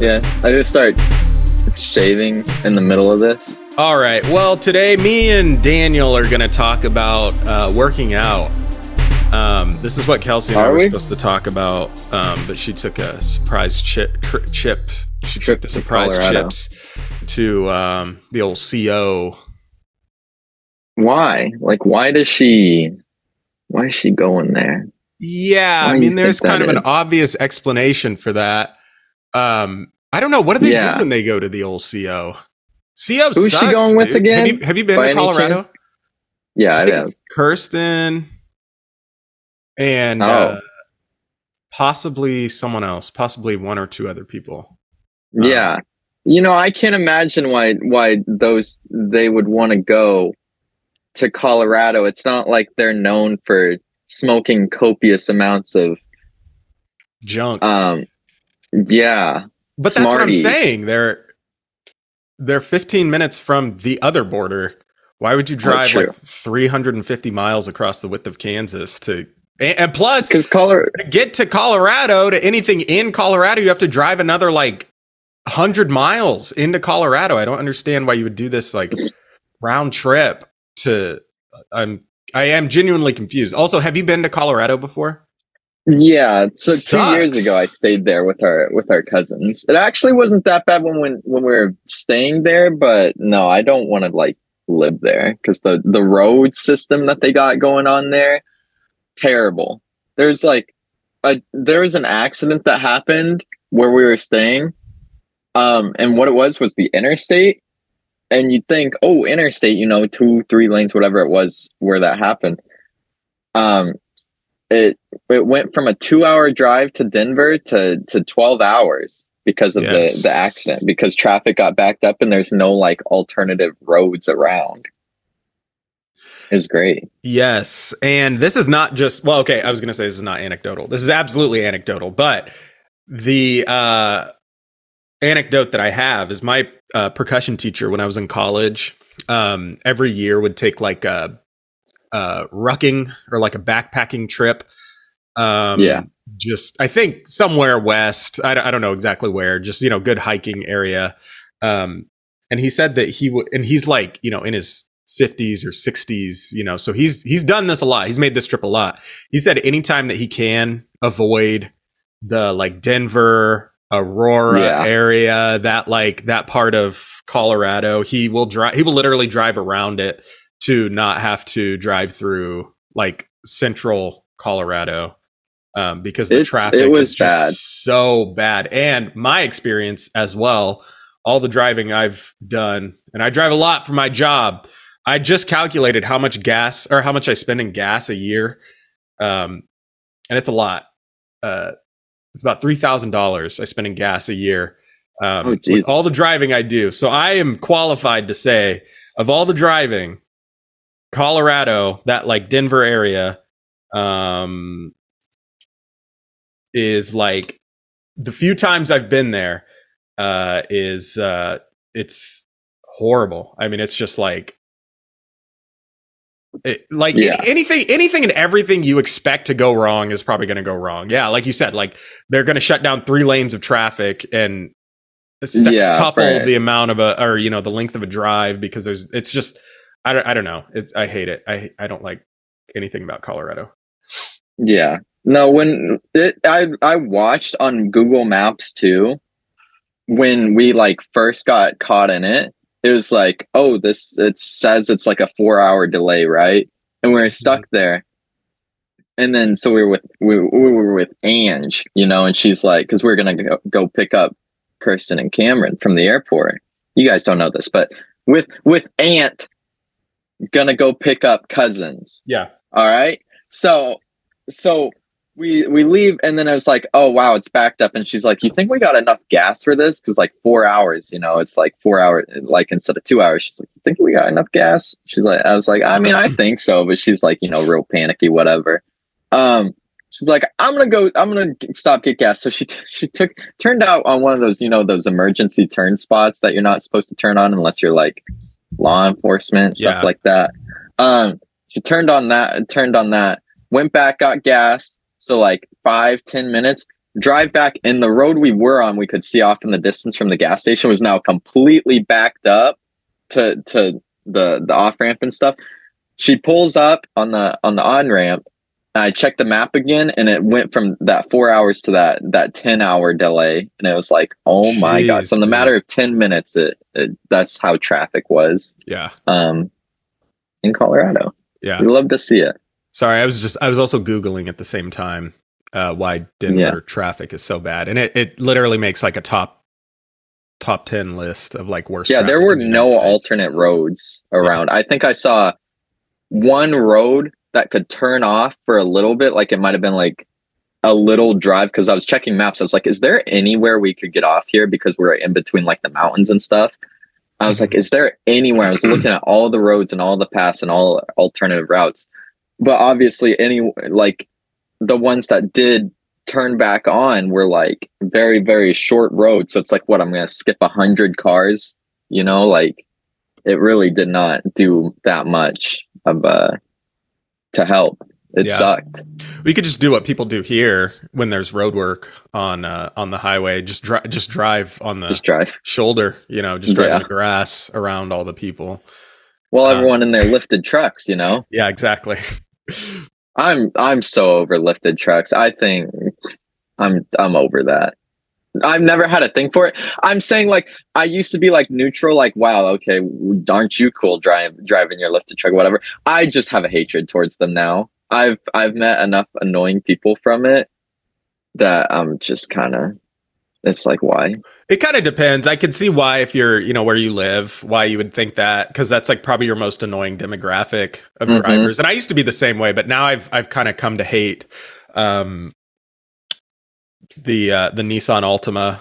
Yeah, I just start shaving in the middle of this. All right. Well, today me and Daniel are going to talk about uh, working out. Um, this is what Kelsey and I were we? supposed to talk about, um, but she took a surprise chip. Tri- chip. She Trip took the to surprise Colorado. chips to um, the old CO. Why? Like, why does she? Why is she going there? Yeah, I mean, there's kind of an obvious explanation for that. Um, I don't know. What do they Yeah. do when they go to the old CO? CO Who's she sucks, going with dude. again, Have you, have you been to Colorado? chance? Yeah, I I think Kirsten and Oh. uh, possibly someone else, possibly one or two other people. Um, Yeah, you know, I can't imagine why why those they would want to go to Colorado. It's not like they're known for smoking copious amounts of. Junk. Um, yeah, but that's what I'm saying. They're they're 15 minutes from the other border. Why would you oh, drive true. like 350 miles across the width of Kansas to and, and plus because Colorado. to get to Colorado to anything in Colorado, you have to drive another like 100 miles into Colorado. I don't understand why you would do this like round trip to I'm I am genuinely confused. Also, have you been to Colorado before? Yeah, so two years ago I stayed there with our with our cousins. It actually wasn't that bad when when, when we were staying there, but no, I don't want to like live there because the the road system that they got going on there, terrible. There's like a there was an accident that happened where we were staying, um, and what it was was the interstate, and you'd think, oh, interstate, you know, two three lanes, whatever it was, where that happened. Um, it it went from a two hour drive to Denver to to twelve hours because of Yes. the the accident because traffic got backed up and there's no like alternative roads around. It was great. Yes. And this is not just, well, okay, I was going to say this is not anecdotal. This is absolutely anecdotal, but the uh, anecdote that I have is my uh, percussion teacher when I was in college um, every year would take like a, a rucking or like a backpacking trip. Um, Yeah. Just, I think somewhere west. I don't, I don't know exactly where, just, you know, good hiking area. Um, and he said that he would, and he's like, you know, in his 50s or 60s, you know, so he's he's done this a lot. He's made this trip a lot. He said anytime that he can avoid the like Denver, Aurora Yeah. area, that like that part of Colorado, he will drive he will literally drive around it to not have to drive through like central Colorado. Um, because the It's- traffic it was is just bad. so bad. And my experience as well, all the driving I've done, and I drive a lot for my job. I just calculated how much gas or how much I spend in gas a year. Um, and it's a lot. Uh, it's about three thousand dollars I spend in gas a year. Um, Oh, with all the driving I do. So I am qualified to say of all the driving, Colorado, that like Denver area, um, is like the few times I've been there, uh, is uh, it's horrible. I mean, it's just like. It, like Yeah. any- anything anything and everything you expect to go wrong is probably going to go wrong yeah like you said like they're going to shut down three lanes of traffic and Yeah, sextuple right. the amount of a or you know the length of a drive because there's it's just I don't I don't know it's I hate it I I don't like anything about Colorado Yeah. No, when it, I I watched on Google Maps too, when we like first got caught in it, it was like, oh, this it says it's like a four hour delay, right? And we were mm-hmm. stuck there. And then so we were with we, we were with Ange, you know, and she's like, because we are gonna go, go pick up Kirsten and Cameron from the airport. You guys don't know this, but with with Aunt gonna go pick up cousins. yeah All right. So so we we leave and then I was like, oh wow, it's backed up. And she's like, You think we got enough gas for this? Because like four hours, you know, it's like four hours like instead of two hours. She's like, You think we got enough gas? She's like, I was like, I mean, I think so, but she's like, you know, real panicky, whatever. Um She's like, I'm gonna go. I'm gonna stop get gas. So she t- she took turned out on one of those, you know, those emergency turn spots that you're not supposed to turn on unless you're like law enforcement stuff Yeah. like that. Um, she turned on that, and turned on that, went back, got gas. So like five ten minutes, drive back, and the road we were on, we could see off in the distance from the gas station was now completely backed up to to the the off ramp and stuff. She pulls up on the on the on ramp. I checked the map again, and it went from that four hours to that that ten hour delay, and it was like, oh my god! So in the dude. matter of ten minutes, it, it that's how traffic was. Yeah. Um, in Colorado, Yeah. we love to see it. Sorry, I was just I was also googling at the same time uh, why Denver Yeah. traffic is so bad, and it it literally makes like a top top ten list of like worst. Yeah, there were the no alternate roads around. I think I saw one road that could turn off for a little bit. Like it might have been like a little drive because I was checking maps. I was like, is there anywhere we could get off here? Because we're in between like the mountains and stuff. I was like, is there anywhere? I was looking at all the roads and all the paths and all alternative routes. But obviously, any like the ones that did turn back on were like very, very short roads. So it's like, what? I'm going to skip a hundred cars, you know? Like it really did not do that much of uh to help. It Yeah. sucked. We could just do what people do here when there's road work on uh, on the highway. Just drive, just drive on the Just drive. shoulder. You know, just drive in Yeah. the grass around all the people. Well, Uh, everyone in their lifted trucks, you know. Yeah, exactly. I'm I'm so over lifted trucks. I think I'm I'm over that. I've never had a thing for it. I'm saying like I used to be like neutral, like wow, okay, aren't you cool drive, driving your lifted truck, whatever. I just have a hatred towards them now. I've I've met enough annoying people from it that I'm just kind of. It's like why? It kind of depends. I can see why, if you're, you know, where you live, why you would think that, because that's like probably your most annoying demographic of Mhm. drivers. And I used to be the same way, but now I've I've kind of come to hate um, the uh, the Nissan Altima,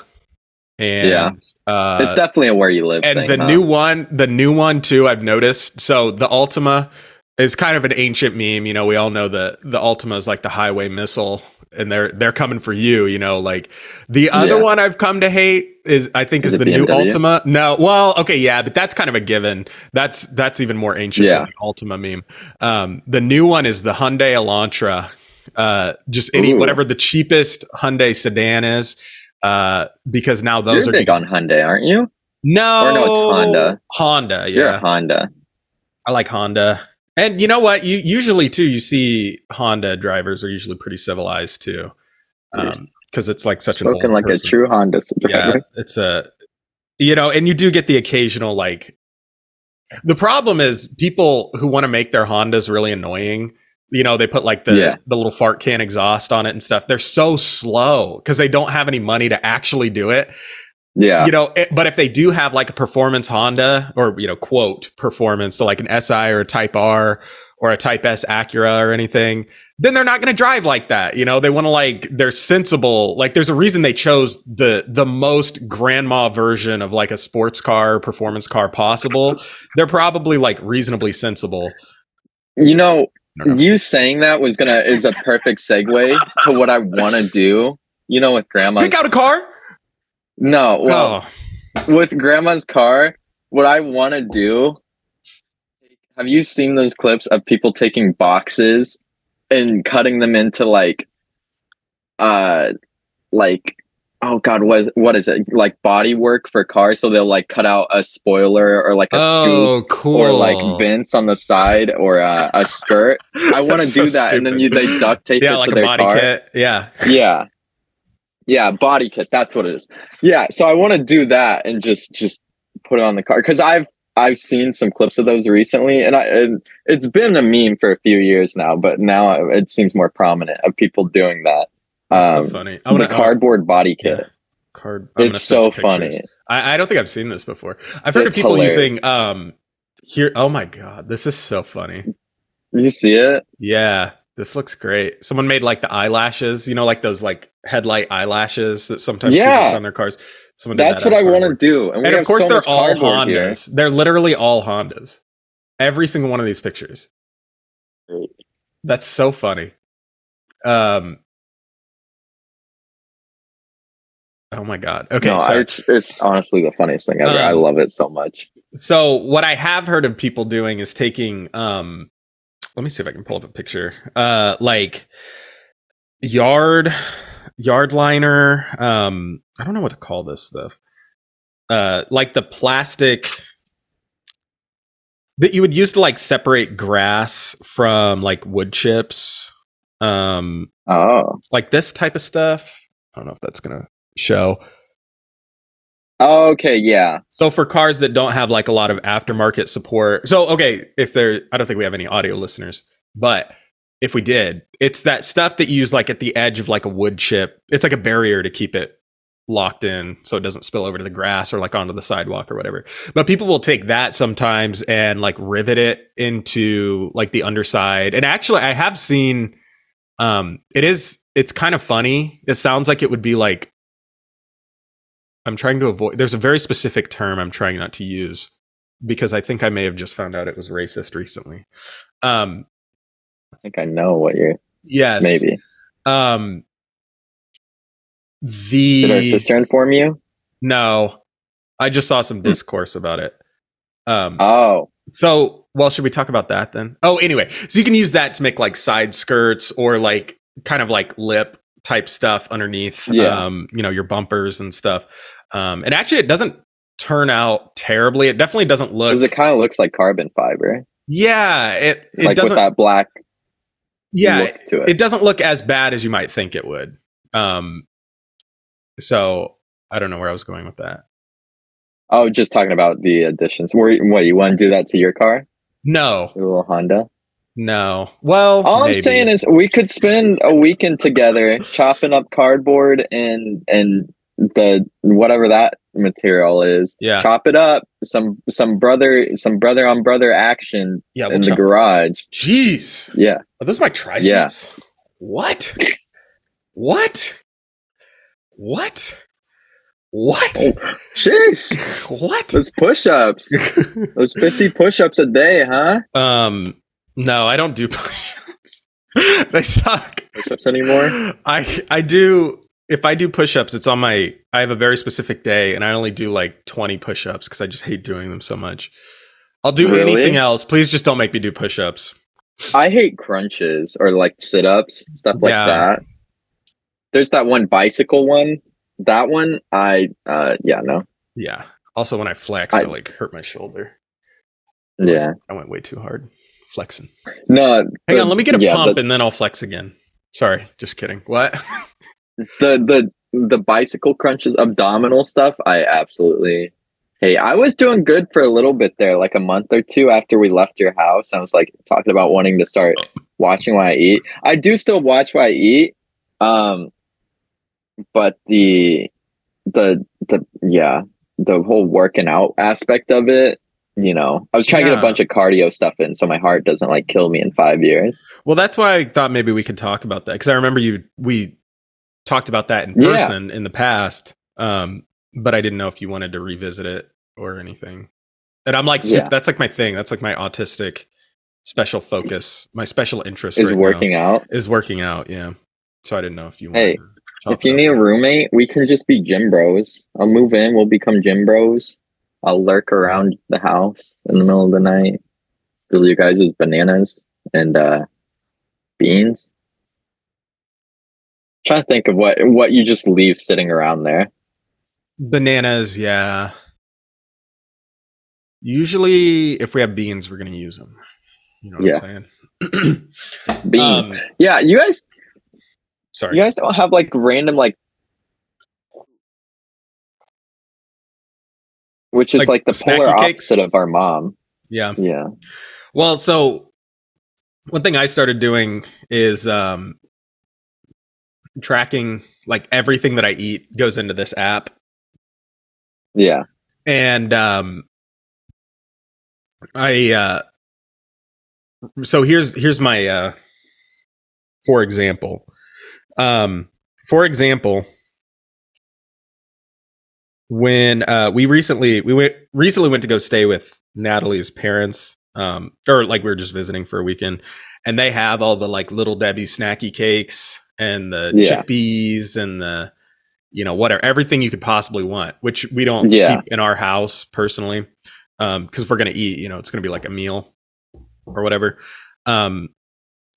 and Yeah. uh, it's definitely a where you live. and thing, the huh? new one, the new one too. I've noticed. So the Altima is kind of an ancient meme. You know, we all know the the Altima is like the highway missile, and they're they're coming for you. You know, like the other Yeah. one I've come to hate is I think Is is, the new? Altima. No, well, okay, yeah, but that's kind of a given. That's that's even more ancient Yeah. than the Altima meme. Um, the new one is the Hyundai Elantra. Uh, just any Ooh. whatever the cheapest Hyundai sedan is. Uh, because now those You're are big on Hyundai, aren't you? no, Or no, it's Honda. Honda, You're yeah. a Honda. I like Honda. And you know what? You usually too, you see Honda drivers are usually pretty civilized too. Um, because it's like such an Spoken old like person. a true Honda Yeah, it's a you know, and you do get the occasional like the problem is people who want to make their Hondas really annoying. You know, they put like the Yeah. the little fart can exhaust on it and stuff. They're so slow because they don't have any money to actually do it Yeah. you know it, but if they do have like a performance honda or you know quote performance so like an si or a type r or a type s acura or anything then they're not going to drive like that you know they want to like they're sensible like there's a reason they chose the the most grandma version of like a sports car performance car possible they're probably like reasonably sensible You know, I you saying that was gonna is a perfect segue to what I want to do. You know, with grandma. pick out a car no, well, oh with grandma's car, what I want to do. Have you seen those clips of people taking boxes and cutting them into like, uh, like, oh god, what is what is it like body work for cars? So they'll like cut out a spoiler or like a scoop oh cool or like vents on the side or uh, a skirt. I want to do so that, and then you they duct tape yeah it like to a their body car. kit yeah Yeah, yeah, body kit. That's what it is. Yeah, so I want to do that and just just put it on the car because I've I've seen some clips of those recently, and I and it's been a meme for a few years now, but now it seems more prominent of people doing that. Um, so funny I wanna, the cardboard body Yeah. kit. card. I'm It's so funny. I, I don't think I've seen this before. I've heard It's of people hilarious. using um here. Oh my god, this is so funny. You see it? Yeah, this looks great. Someone made like the eyelashes. You know, like those like headlight eyelashes that sometimes Yeah. put on their cars. Someone did That's that what I want to do. we And of course, so they're all cardboard here. Hondas. They're literally all Hondas. Every single one of these pictures. That's so funny. Um. Oh my god. Okay, no, so it's it's honestly the funniest thing ever. I Um, love it so much. So what I have heard of people doing is taking um let me see if I can pull up a picture. Uh like yard yard liner. Um, I don't know what to call this stuff. Uh, like the plastic that you would use to like separate grass from like wood chips. Um, Oh. like this type of stuff. I don't know if that's gonna show. Okay, yeah. So for cars that don't have like a lot of aftermarket support. So okay, if there I don't think we have any audio listeners, but if we did, it's that stuff that you use like at the edge of like a wood chip. It's like a barrier to keep it locked in so it doesn't spill over to the grass or like onto the sidewalk or whatever. But people will take that sometimes and like rivet it into like the underside. And actually I have seen um it is it's kind of funny. It sounds like it would be like I'm trying to avoid there's a very specific term I'm trying not to use because I think I may have just found out it was racist recently. Um I think I know what you're yes. maybe. Um the Did our sister inform you? No. I just saw some discourse about it. Um Oh. so well should we talk about that then? Oh anyway, so you can use that to make like side skirts or like kind of like lip type stuff underneath Yeah. um you know your bumpers and stuff. Um and actually it doesn't turn out terribly. It definitely doesn't look Because it kind of looks like carbon fiber. Yeah, it it like with doesn't that black yeah, it. it doesn't look as bad as you might think it would. Um, so I don't know where I was going with that. Oh, just talking about the additions. Where what you want to do that to your car? No, Your little Honda? No. Well, All maybe. I'm saying is we could spend a weekend together chopping up cardboard and and the whatever that material is. yeah, Chop it up. Some some brother some brother on brother action yeah. in We'll the chop- garage. Jeez, Yeah. are those my triceps? What? What? What? What? Oh. Sheesh. What? Those push-ups. Those 50 push-ups a day, huh? um, no, I don't do push-ups. they suck. Push-ups anymore? I I do if I do push-ups, it's on my I have a very specific day and I only do like 20 push-ups because I just hate doing them so much. I'll do Really? anything else. Please just don't make me do push-ups. I hate crunches or like sit-ups, stuff like Yeah. that. There's that one bicycle one. That one, I uh yeah, no. Yeah. Also when I flex, I, I- like hurt my shoulder. Yeah. I went way too hard flexing. No. Hang the- on, let me get a yeah, pump the- and then I'll flex again. Sorry, just kidding. What? the the the bicycle crunches abdominal stuff i absolutely Hey, i was doing good for a little bit there like a month or two after we left your house i was like talking about wanting to start watching what i eat i do still watch what i eat um but the the the yeah the whole working out aspect of it you know i was trying to get a bunch of cardio stuff in so my heart doesn't like kill me in five years Well, that's why I thought maybe we could talk about that because I remember you we talked about that in Yeah. person in the past, um, but I didn't know if you wanted to revisit it or anything. And I'm like, super, Yeah. that's like my thing. That's like my autistic special focus, my special interest is right working out is working out. Yeah. So I didn't know if you Hey, to If you need a roommate, we can just be gym bros. I'll move in. We'll become gym bros. I'll lurk around the house in the middle of the night, steal you guys' bananas and uh, beans. trying to think of what what you just leave sitting around there. bananas, yeah. Usually, if we have beans, we're gonna use them. You know what Yeah. I'm saying? Beans. Um, yeah, you guys, sorry. you guys don't have like random like, which is Like like, the polar cakes? opposite of our mom. yeah. Yeah. Well, so one thing I started doing is um tracking like everything that I eat goes into this app. Yeah. And um I uh so here's here's my uh for example. Um for example, when uh we recently we went recently went to go stay with Natalie's parents um or like we were just visiting for a weekend and they have all the like little Debbie snacky cakes and the Yeah. chickpeas and the you know whatever everything you could possibly want which we don't Yeah. keep in our house personally um because if we're gonna eat you know it's gonna be like a meal or whatever um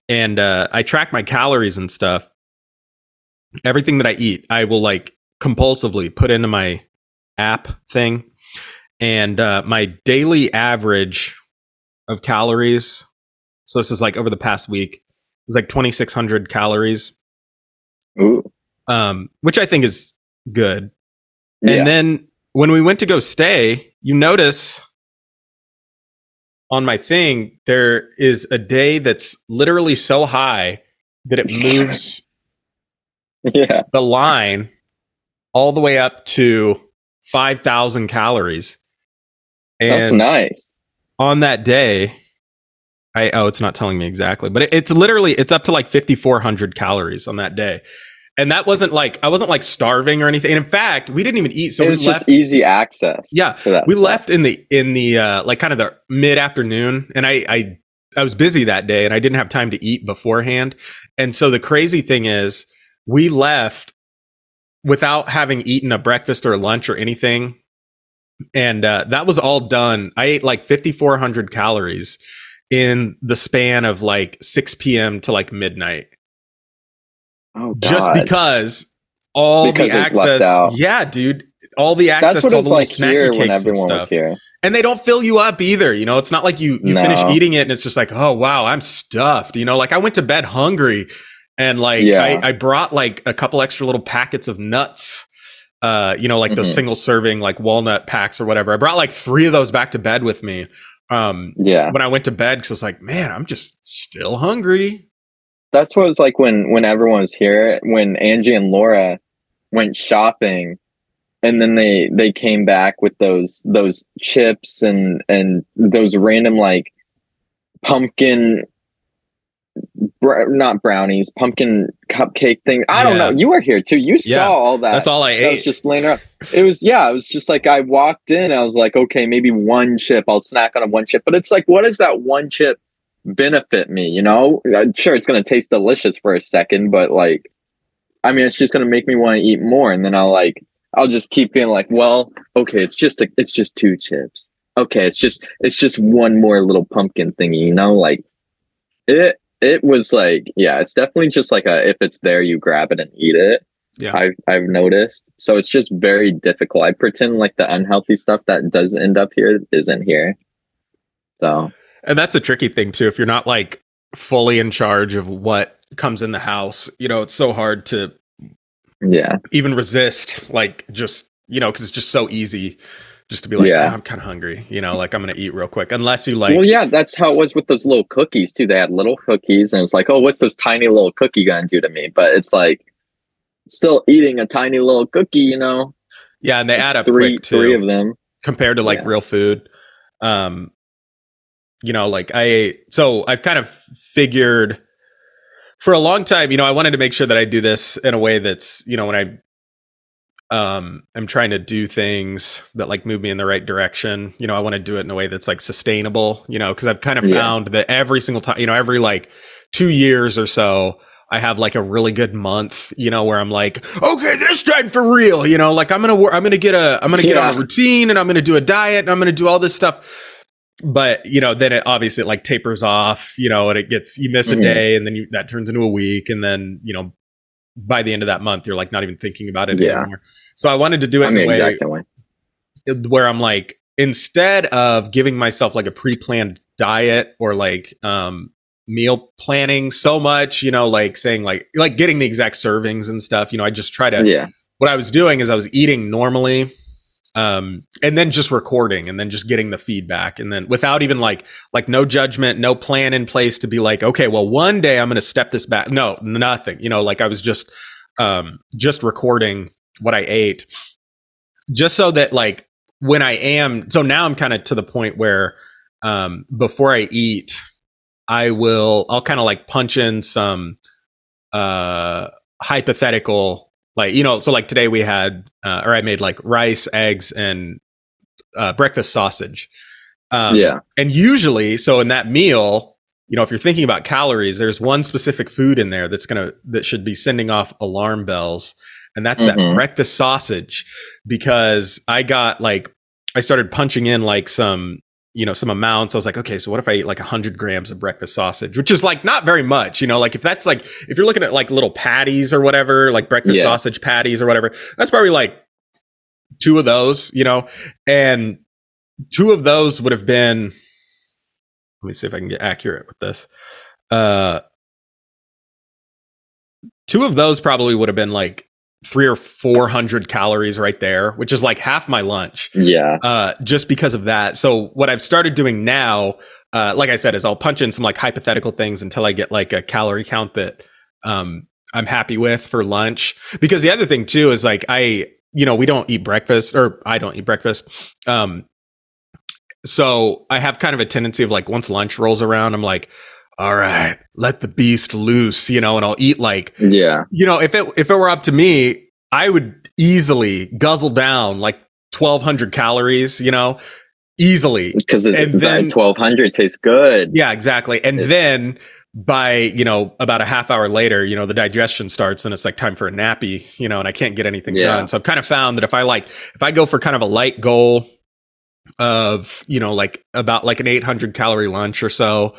and uh I track my calories and stuff everything that I eat, I will like compulsively put into my app thing, and uh, my daily average of calories. So this is like over the past week. It's like twenty six hundred calories. Ooh. Um, which I think is good. Yeah. And then when we went to go stay, you notice on my thing there is a day that's literally so high that it moves yeah. the line all the way up to 5000 calories. That's nice. on that day I oh it's not telling me exactly, but it, it's literally it's up to like 5400 calories on that day. And that wasn't like I wasn't like starving or anything. And in fact, we didn't even eat so it we was left just easy access. Yeah, we stuff. left in the in the uh like kind of the mid afternoon and I I I was busy that day and I didn't have time to eat beforehand. And so the crazy thing is we left without having eaten a breakfast or lunch or anything. And uh that was all done. I ate like 5400 calories in the span of like 6 p.m. to like midnight Oh, just because all Because the it was left access yeah dude all the access to all the little like snacky cakes and stuff and they don't fill you up either. You know, it's not like you you No. finish eating it and it's just like, oh wow, I'm stuffed. You know, like I went to bed hungry, and like Yeah. I, I brought like a couple extra little packets of nuts. Uh, you know, like those Mhm. single serving like walnut packs or whatever. I brought like three of those back to bed with me. Um, Yeah. when I went to bed because I was like, man, I'm just still hungry. That's what it was like when when everyone was here. When Angie and Laura went shopping, and then they they came back with those those chips and and those random like pumpkin. Br- not brownies, pumpkin cupcake thing. I don't Yeah. know. You were here too. You Yeah. saw all that. That's all I that was ate. just laying around. It was yeah. It was just like I walked in. I was like, okay, maybe one chip. I'll snack on a one chip. But it's like, what does that one chip benefit me? You know, Uh, sure, it's gonna taste delicious for a second, but like, I mean, it's just gonna make me want to eat more, and then I'll like, I'll just keep being like, well, okay, it's just a, it's just two chips. Okay, it's just it's just one more little pumpkin thingy. You know, like it. It was like, yeah, it's definitely just like a if it's there, you grab it and eat it. Yeah. I've I've noticed. So it's just very difficult. I pretend like the unhealthy stuff that does end up here isn't here. So And that's a tricky thing too. If you're not like fully in charge of what comes in the house, you know, it's so hard to yeah, even resist like just you know because it's just so easy just to be like Yeah. "Ah, i'm kind of hungry you know like i'm gonna eat real quick unless you like well, yeah, that's how it was with those little cookies too. They had little cookies, and it's like, oh, what's this tiny little cookie gonna do to me? But it's like still eating a tiny little cookie, you know, yeah and they add up three quick too three of them. compared to like Yeah. real food um you know like i so i've kind of figured for a long time you know i wanted to make sure that i do this in a way that's you know when i um i'm trying to do things that like move me in the right direction you know i want to do it in a way that's like sustainable you know because i've kind of Yeah. found that every single time you know every like two years or so I have like a really good month, you know, where I'm like, okay, this time for real, you know, like I'm gonna work, I'm gonna get a, I'm gonna get on a routine, and I'm gonna do a diet, and I'm gonna do all this stuff. But you know, then it obviously it like tapers off, you know, and it gets you miss a Mhm. day, and then you that turns into a week, and then you know, by the end of that month, you're like not even thinking about it Yeah. anymore. So I wanted to do it I'm in the a way exact same way. where I'm like, instead of giving myself like a pre-planned diet or like um meal planning so much, you know, like saying like like getting the exact servings and stuff, you know, I just try to Yeah, what I was doing is I was eating normally um and then just recording and then just getting the feedback and then without even like like no judgment no plan in place to be like okay well one day i'm going to step this back. No nothing you know like i was just um just recording what i ate just so that like when i am so now i'm kind of to the point where um before i eat i will i'll kind of like punch in some uh hypothetical like you know so like today we had uh, or i made like rice eggs and uh, breakfast sausage. Um, yeah, and usually so in that meal you know if you're thinking about calories there's one specific food in there that's gonna that should be sending off alarm bells and that's that Mhm. breakfast sausage. Because i got like i started punching in like some you know some amounts. I was like okay so what if i eat like 100 grams of breakfast sausage? Which is like not very much you know? Like if that's like if you're looking at like little patties or whatever like breakfast Yeah. sausage patties or whatever that's probably like two of those you know? And two of those would have been let me see if i can get accurate with this. Uh two of those probably would have been like three or four hundred calories right there which is like half my lunch Yeah. uh, just because of that. So what I've started doing now, uh, like I said, is I'll punch in some like hypothetical things until I get like a calorie count that um, I'm happy with for lunch. Because the other thing too is like I, you know, we don't eat breakfast or I don't eat breakfast. Um, so I have kind of a tendency of like once lunch rolls around, I'm like, all right, let the beast loose, you know, and I'll eat like Yeah. you know, if it if it were up to me, I would easily guzzle down like twelve hundred calories. You know, easily. Because And then- twelve hundred tastes good. Yeah, exactly. And Yeah. then by you know about a half hour later, you know, the digestion starts, and it's like time for a nappy. You know, and I can't get anything Yeah. done. So I've kind of found that if I like if I go for kind of a light goal of you know like about like an eight hundred calorie lunch or so.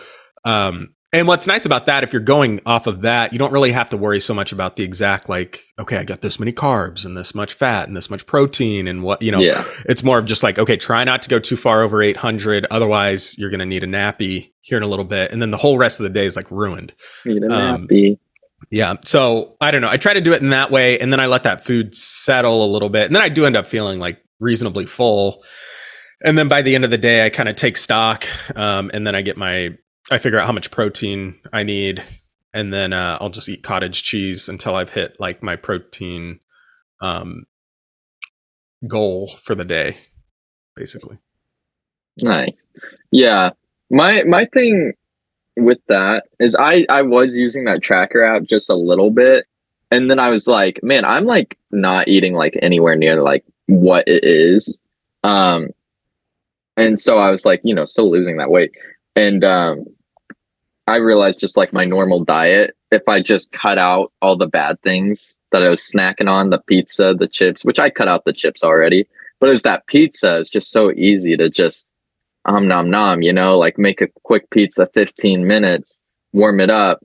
Um, and what's nice about that, if you're going off of that, you don't really have to worry so much about the exact like, okay, I got this many carbs and this much fat and this much protein and what you know. Yeah. It's more of just like, okay, try not to go too far over 800, otherwise you're going to need a nappy here in a little bit, and then the whole rest of the day is like ruined. Eat a Um, nappy. Yeah. So I don't know. I try to do it in that way, and then I let that food settle a little bit, and then I do end up feeling like reasonably full. And then by the end of the day, I kind of take stock, um, and then I get my, I figure out how much protein I need, and then uh, I'll just eat cottage cheese until I've hit like my protein um, goal for the day, basically. Nice. Yeah. My my thing with that is I I was using that tracker app just a little bit and then I was like, man, I'm like not eating like anywhere near like what it is. Um and so I was like, you know, still losing that weight. And um I realized just like my normal diet, if I just cut out all the bad things that I was snacking on, the pizza, the chips, which I cut out the chips already, but it was that pizza. It's just so easy to just um nom nom, you know, like make a quick pizza 15 minutes, warm it up,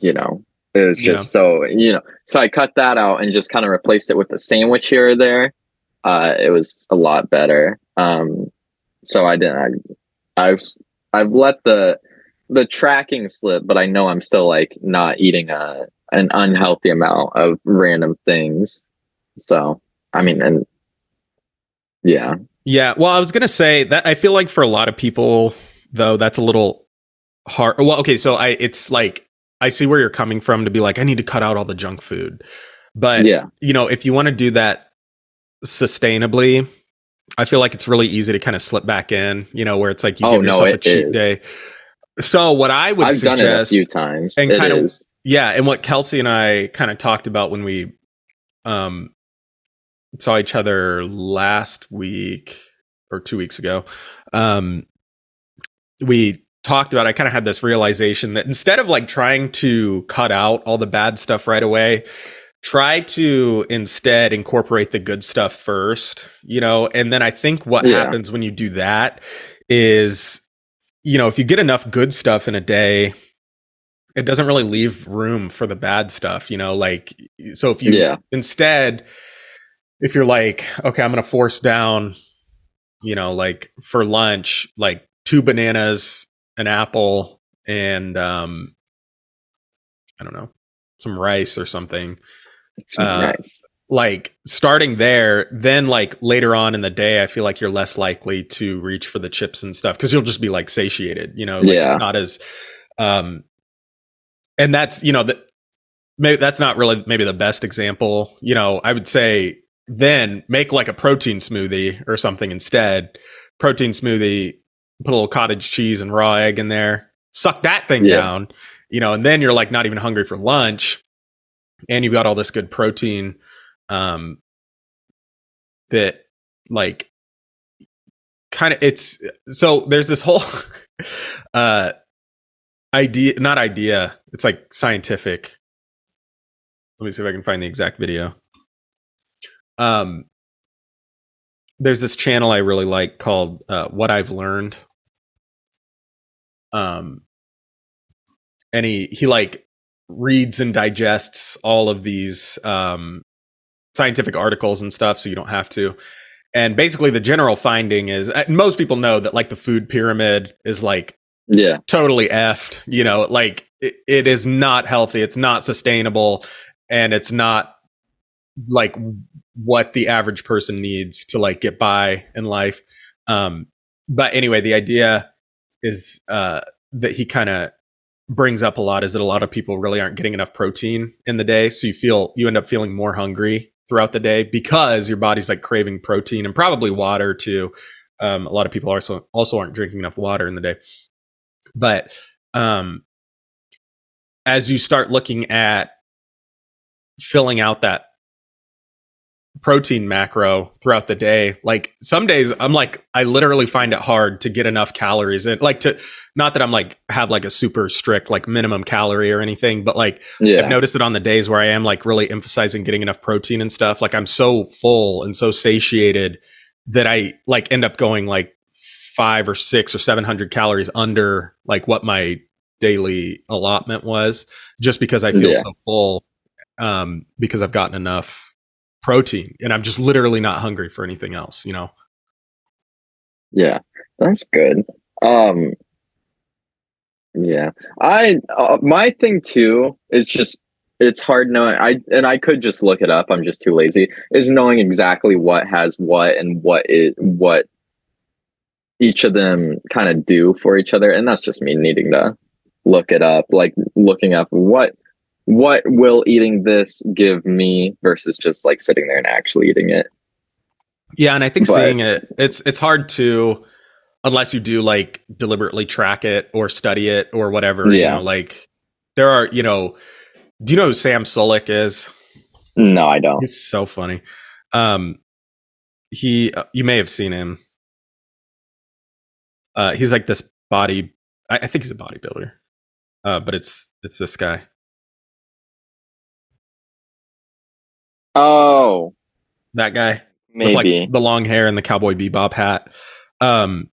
you know. It was just so you know. So I cut that out and just kind of replaced it with a sandwich here or there. Uh it was a lot better. Um so I didn't I I've I've let the the tracking slip, but I know I'm still like not eating a an unhealthy amount of random things. So I mean and yeah. Yeah. Well, I was gonna say that I feel like for a lot of people, though, that's a little hard. Well, okay, so I it's like I see where you're coming from to be like, I need to cut out all the junk food. But yeah. you know, if you want to do that sustainably, I feel like it's really easy to kind of slip back in, you know, where it's like you Oh, give no, yourself a cheat is. day. So what I would I've done it a suggest few times. and It kind of- yeah, and what Kelsey and I kind of talked about when we um saw each other last week or 2 weeks ago. Um we talked about I kind of had this realization that instead of like trying to cut out all the bad stuff right away, try to instead incorporate the good stuff first, you know, and then I think what Yeah. happens when you do that is you know, if you get enough good stuff in a day, it doesn't really leave room for the bad stuff, you know, like so if you Yeah. instead if you're like, okay, I'm going to force down you know, like for lunch, like two bananas, an apple and um I don't know, some rice or something. It's uh, nice. Like starting there, then like later on in the day, I feel like you're less likely to reach for the chips and stuff because you'll just be like satiated, you know, like Yeah. it's not as um and that's you know that maybe that's not really maybe the best example. You know, I would say then make like a protein smoothie or something instead. Protein smoothie, put a little cottage cheese and raw egg in there, suck that thing Yeah. down, you know, and then you're like not even hungry for lunch and you've got all this good protein um that like kind of it's so there's this whole uh idea not idea it's like scientific let me see if i can find the exact video um there's this channel I really like called uh, What I've Learned. Um, and he he like reads and digests all of these um scientific articles and stuff, so you don't have to. And basically, the general finding is uh, most people know that like the food pyramid is like Yeah. totally effed. You know, like it, it is not healthy. It's not sustainable, and it's not like what the average person needs to like get by in life. Um, but anyway, the idea is uh, that he kind of brings up a lot is that a lot of people really aren't getting enough protein in the day, so you feel you end up feeling more hungry throughout the day because your body's like craving protein and probably water too. Um, a lot of people also also aren't drinking enough water in the day, but um, as you start looking at filling out that protein macro throughout the day like some days i'm like i literally find it hard to get enough calories in like to not that i'm like have like a super strict like minimum calorie or anything but like Yeah. I've noticed it on the days where I am like really emphasizing getting enough protein and stuff. Like I'm so full and so satiated that I like end up going like five or six or 700 calories under like what my daily allotment was just because I feel Yeah. so full um, because I've gotten enough protein and I'm just literally not hungry for anything else, you know? Yeah, that's good. Um, yeah, I uh, my thing too is just it's hard knowing. I and I could just look it up. I'm just too lazy. Is knowing exactly what has what and what it what each of them kind of do for each other, and that's just me needing to look it up. Like looking up what what will eating this give me versus just like sitting there and actually eating it. Yeah, and I think But- seeing it, it's it's hard to unless you do like deliberately track it or study it or whatever. You Yeah. know, like there are, you know, do you know who Sam Sulek is? No, I don't. He's so funny. Um, he, uh, you may have seen him. Uh, he's like this body. I, I think he's a bodybuilder. Uh, but it's it's this guy. Oh, That guy. maybe. with like the long hair and the cowboy bebop hat. Um,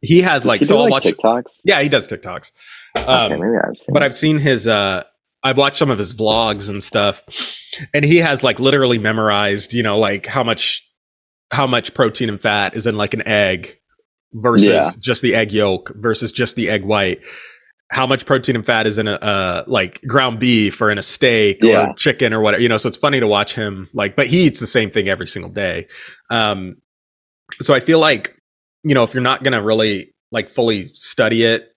he has Does like he so I'll like, watch. TikToks. Yeah, he does TikToks. okay, Um, maybe I've but. I've seen his. uh I've watched some of his vlogs and stuff, and he has like literally memorized, you know, like how much how much protein and fat is in like an egg versus Yeah. just the egg yolk versus just the egg white. How much protein and fat is in a uh, like ground beef or in a steak Yeah. or chicken or whatever, you know. So it's funny to watch him like, but he eats the same thing every single day. Um, so I feel like you know if you're not gonna really like fully study it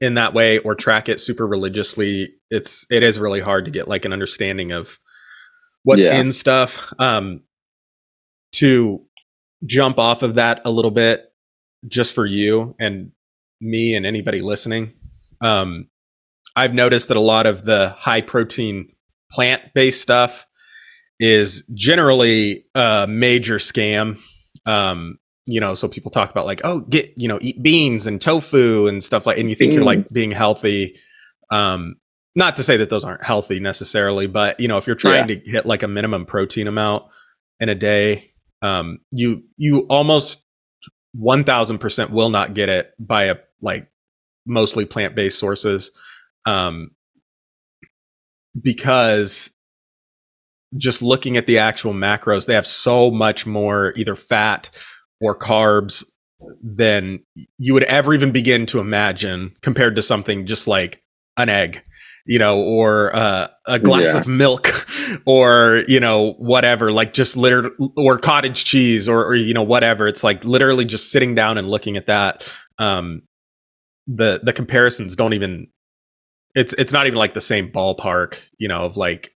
in that way or track it super religiously, it's it is really hard to get like an understanding of what's Yeah. in stuff. Um, to jump off of that a little bit, just for you and me and anybody listening, um, I've noticed that a lot of the high protein plant based stuff is generally a major scam. Um, you know, so people talk about like, oh, get you know, eat beans and tofu and stuff like, and you think you're like being healthy. Um, not to say that those aren't healthy necessarily, but you know, if you're trying to hit like a minimum protein amount in a day, um, you you almost one thousand percent will not get it by a like mostly plant based sources, um, because just looking at the actual macros, they have so much more either fat or carbs than you would ever even begin to imagine compared to something just like an egg you know or uh, a glass Yeah. of milk or you know whatever like just liter or cottage cheese or, or you know whatever. It's like literally just sitting down and looking at that um the the comparisons don't even it's it's not even like the same ballpark you know of like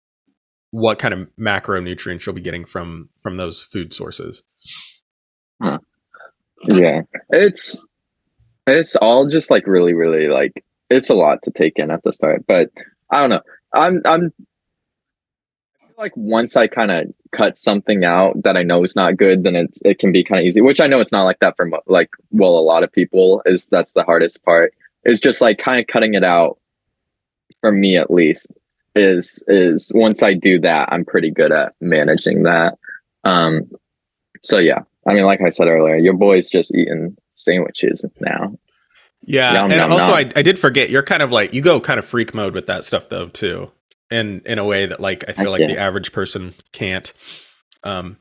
what kind of macronutrients you'll be getting from from those food sources. Yeah. It's it's all just like really really like it's a lot to take in at the start but i don't know. I'm i'm like once i kind of cut something out that i know is not good then it's it can be kind of easy which i know it's not like that for mo- like well a lot of people is that's the hardest part. Is just like kind of cutting it out for me at least is is once i do that i'm pretty good at managing that. Um So yeah, I mean, like I said earlier, your boy's just eating sandwiches now. Yeah, Yum, and yum, also yum. I, I did forget you're kind of like you go kind of freak mode with that stuff though too, in in a way that like I feel like yeah. the average person can't. Um,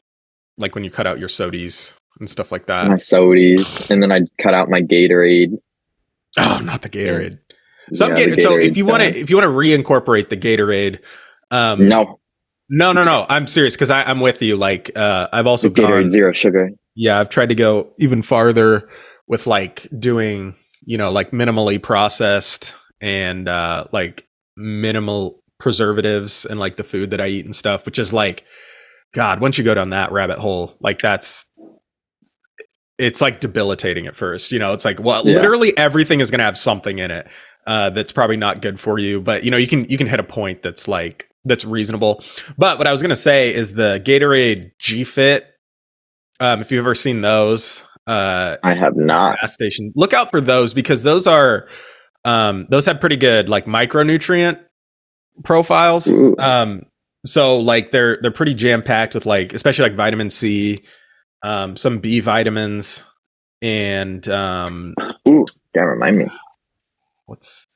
like when you cut out your sodies and stuff like that. my sodies, and then I'd cut out my Gatorade. Oh, not the Gatorade. Some Yeah, the Gatorade. So if you want to if you want to reincorporate the Gatorade, um, no, no, no, no. I'm serious because I'm with you. Like uh, I've also the Gatorade gone. zero sugar. Yeah, I've tried to go even farther with like doing, you know, like minimally processed and uh like minimal preservatives and like the food that I eat and stuff, which is like god, once you go down that rabbit hole, like that's it's like debilitating at first. You know, it's like well, Yeah. literally everything is going to have something in it uh that's probably not good for you, but you know, you can you can hit a point that's like that's reasonable. But what I was going to say is the Gatorade G Fit um, if you've ever seen those, uh, I have not. gas station, look out for those because those are um, those have pretty good like micronutrient profiles. Ooh. Um, so like they're they're pretty jam packed with like especially like vitamin C, um, some B vitamins, and um, Ooh, that remind me. what's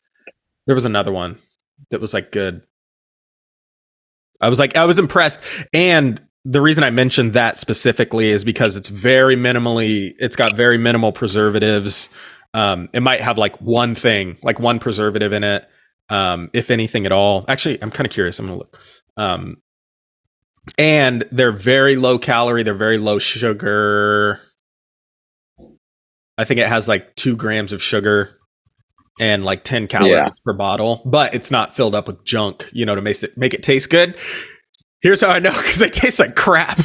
there was another one that was like good. I was like I was impressed and the reason I mentioned that specifically is because it's very minimally it's got very minimal preservatives. Um it might have like one thing, like one preservative in it um if anything at all. Actually, I'm kind of curious. I'm going to look. Um and they're very low calorie, they're very low sugar. I think it has like 2 grams of sugar and like 10 calories Yeah. per bottle, but it's not filled up with junk, you know, to make it make it taste good. Here's how I know because they taste like crap.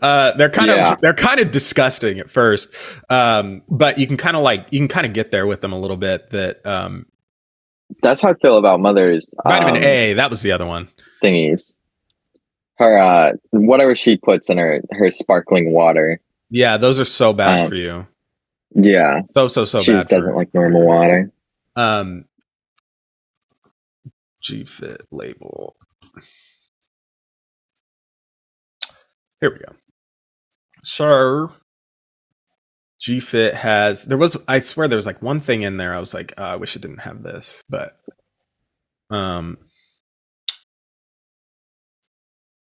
Uh, they're kind Yeah. of they're kind of disgusting at first, um, but you can kind of like you can kind of get there with them a little bit. That um, That's how I feel about mother's vitamin um, A, that was the other one. thingies. Her uh, whatever she puts in her her sparkling water. Yeah, those are so bad Um, for you. Yeah, So so so she bad. just doesn't like normal water. Um, G Fit label. Here we go. So, GFit has. There was. I swear there was like one thing in there. I was like, uh, I wish it didn't have this, but um,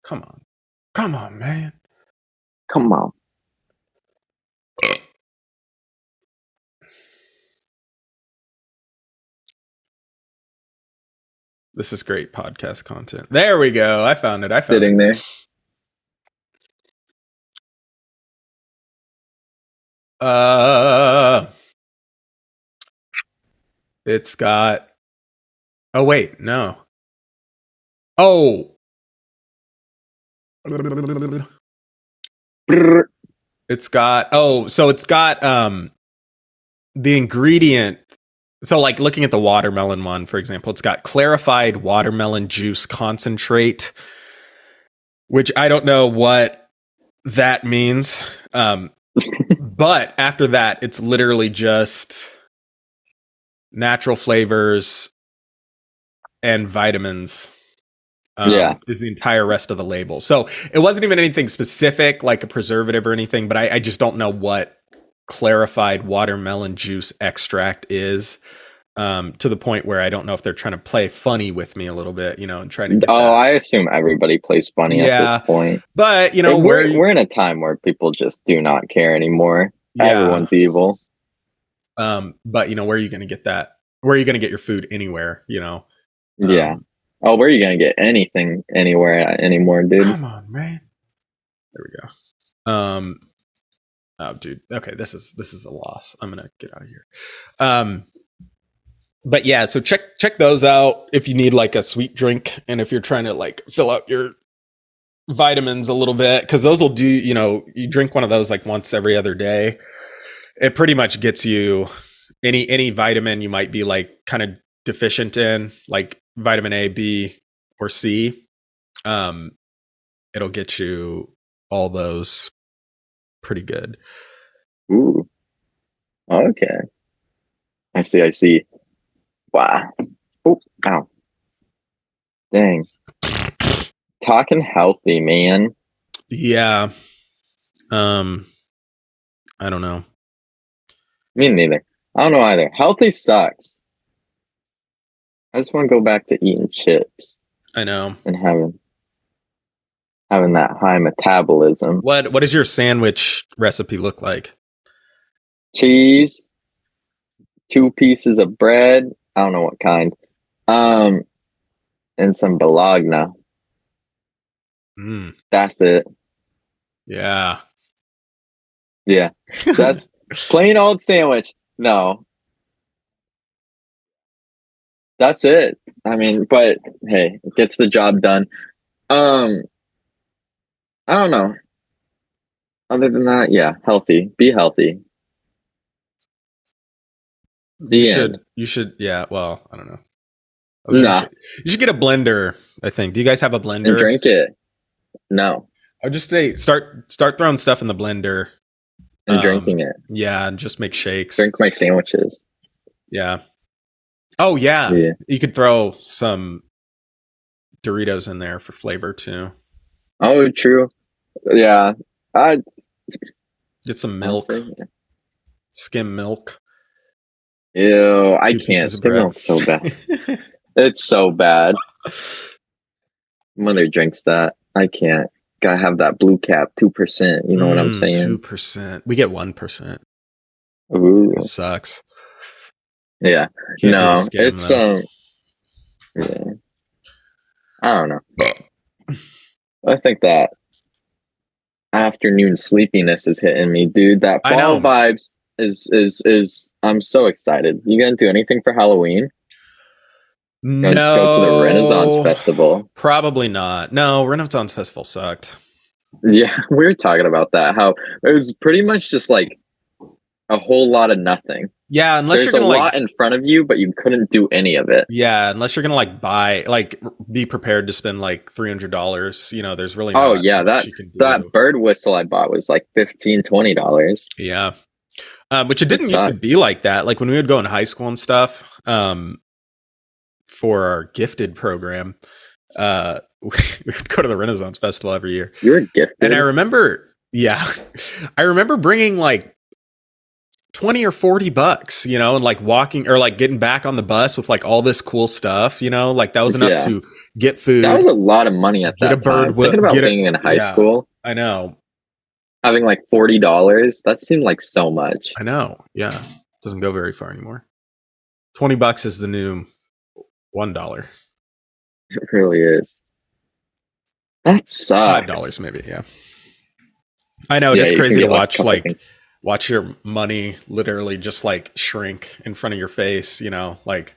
come on, come on, man. Come on. This is great podcast content. There we go. I found it. I found it. Sitting there. Uh, it's got. Oh wait, no. Oh. It's got. Oh, so it's got um the ingredient. So like looking at the watermelon one, for example, it's got clarified watermelon juice concentrate, which I don't know what that means. Um, but after that, it's literally just natural flavors and vitamins. Um, Yeah. is the entire rest of the label. So it wasn't even anything specific, like a preservative or anything. But I, I just don't know what clarified watermelon juice extract is. Um, to the point where I don't know if they're trying to play funny with me a little bit, you know, and trying to. Get Oh, that. I assume everybody plays funny at this point. but you know, And we're, we're in a time where people just do not care anymore. yeah. Everyone's evil. Um, but you know, where are you going to get that? Where are you going to get your food anywhere? You know. Um, yeah. Oh, where are you gonna get anything anywhere anymore, dude? Come on, man. There we go. Um. Oh, dude. Okay, this is this is a loss. I'm gonna get out of here. Um. But yeah, so check check those out if you need like a sweet drink, and if you're trying to like fill out your vitamins a little bit, because those will do. You know, you drink one of those like once every other day. It pretty much gets you any any vitamin you might be like kind of deficient in, like vitamin A, B, or C. Um, it'll get you all those pretty good. Ooh. Okay. I see. I see. Wow. Oh, ow. Dang. Talking healthy, man. Yeah. Um, I don't know. Me neither. I don't know either. Healthy sucks. I just want to go back to eating chips I know. and having having that high metabolism. What What does your sandwich recipe look like? Cheese, two pieces of bread. I don't know what kind. Um, and some bologna. Mm, That's it. yeah. Yeah, that's plain old sandwich. No, that's it. I mean, but hey, it gets the job done. Um, I don't know. Other than that, yeah, healthy. Be healthy. The you end. should. You should. Yeah. Well, I don't know. I Nah. say- you should get a blender. I think. Do you guys have a and blender? drink it. No, I just say start start throwing stuff in the blender. and Um, drinking it. Yeah, and just make shakes. Drink my sandwiches. Yeah. Oh yeah. Yeah. You could throw some Doritos in there for flavor too. Oh, true. Yeah. I Get some milk, skim milk. Ew, I can't. pieces of Skim bread. milk's so bad. It's so bad. Mother drinks that. I can't. Gotta have that blue cap, two percent. You know what I'm Mm, saying? Two percent. We get one percent. Ooh. It sucks. Yeah. Can't no, it's though. um. Yeah. I don't know. I think that afternoon sleepiness is hitting me, dude. That fall vibes is is is. I'm so excited. You gonna do anything for Halloween? no. Go to the Renaissance Festival. Probably not. No, Renaissance Festival sucked. Yeah, we were talking about that. How it was pretty much just like a whole lot of nothing. Yeah, unless There's you're a gonna lot like. in front of you, but you couldn't do any of it. Yeah, unless you're gonna like buy, like, be prepared to spend like three hundred dollars. You know, there's really. Oh, yeah, that- you can do. That bird whistle I bought was like 15 dollars. Yeah. Um, which it didn't used to be like that. Like when we would go in high school and stuff, um, for our gifted program, uh, we would go to the Renaissance Festival every year. You were gifted. And I remember, yeah, I remember bringing like 20 or 40 bucks, you know, and like walking or like getting back on the bus with like all this cool stuff, you know, like that was enough Yeah. to get food. that was a lot of money at Get that a bird time. wi- Thinking about get a- being in high yeah. school, I know. Having like forty dollars, that seemed like so much. I know. Yeah. Doesn't go very far anymore. 20 bucks is the new $1. It really is. That sucks. five dollars maybe yeah i know it Yeah, is crazy to get, like, watch like watch your money literally just like shrink in front of your face you know like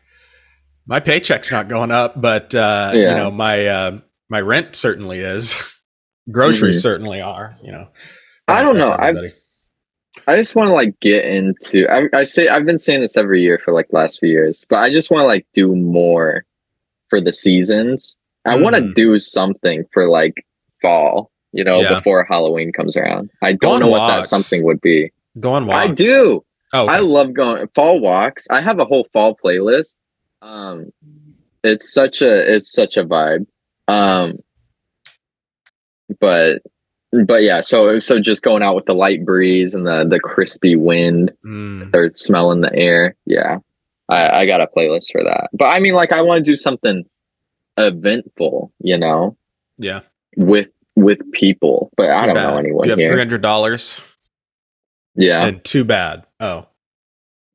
my paycheck's not going up but uh you know my uh my rent certainly is groceries Mhm. certainly are you know I don't know. I. I just want to like get into. I, I say I've been saying this every year for like last few years, but I just want to like do more for the seasons. I want to do something for like fall, you know, Yeah. before Halloween comes around. I don't on know what that something would be. go on walks I do. oh okay. I love going fall walks. I have a whole fall playlist. Um, it's such a it's such a vibe. Um, but but yeah, so so just going out with the light breeze and the the crispy wind, Mm, or smelling the air. Yeah, I I got a playlist for that. But I mean, like, I want to do something eventful, you know, yeah with with people. But I don't bad. know anyone you have here. $300 Yeah, and too bad oh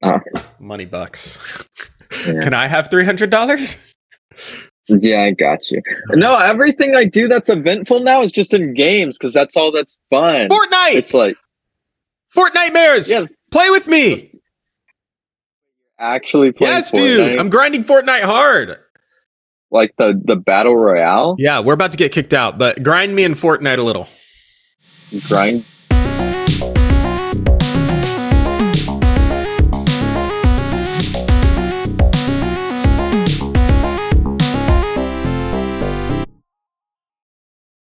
Oh. money bucks Yeah. can i have $300 yeah, I got you. No, everything I do that's eventful now is just in games because that's all that's fun. Fortnite! It's like Fortnitemares! Yeah. Play with me! actually playing Yes, dude! I'm grinding Fortnite hard! like the the battle royale Yeah, we're about to get kicked out, but grind me in Fortnite a little. grind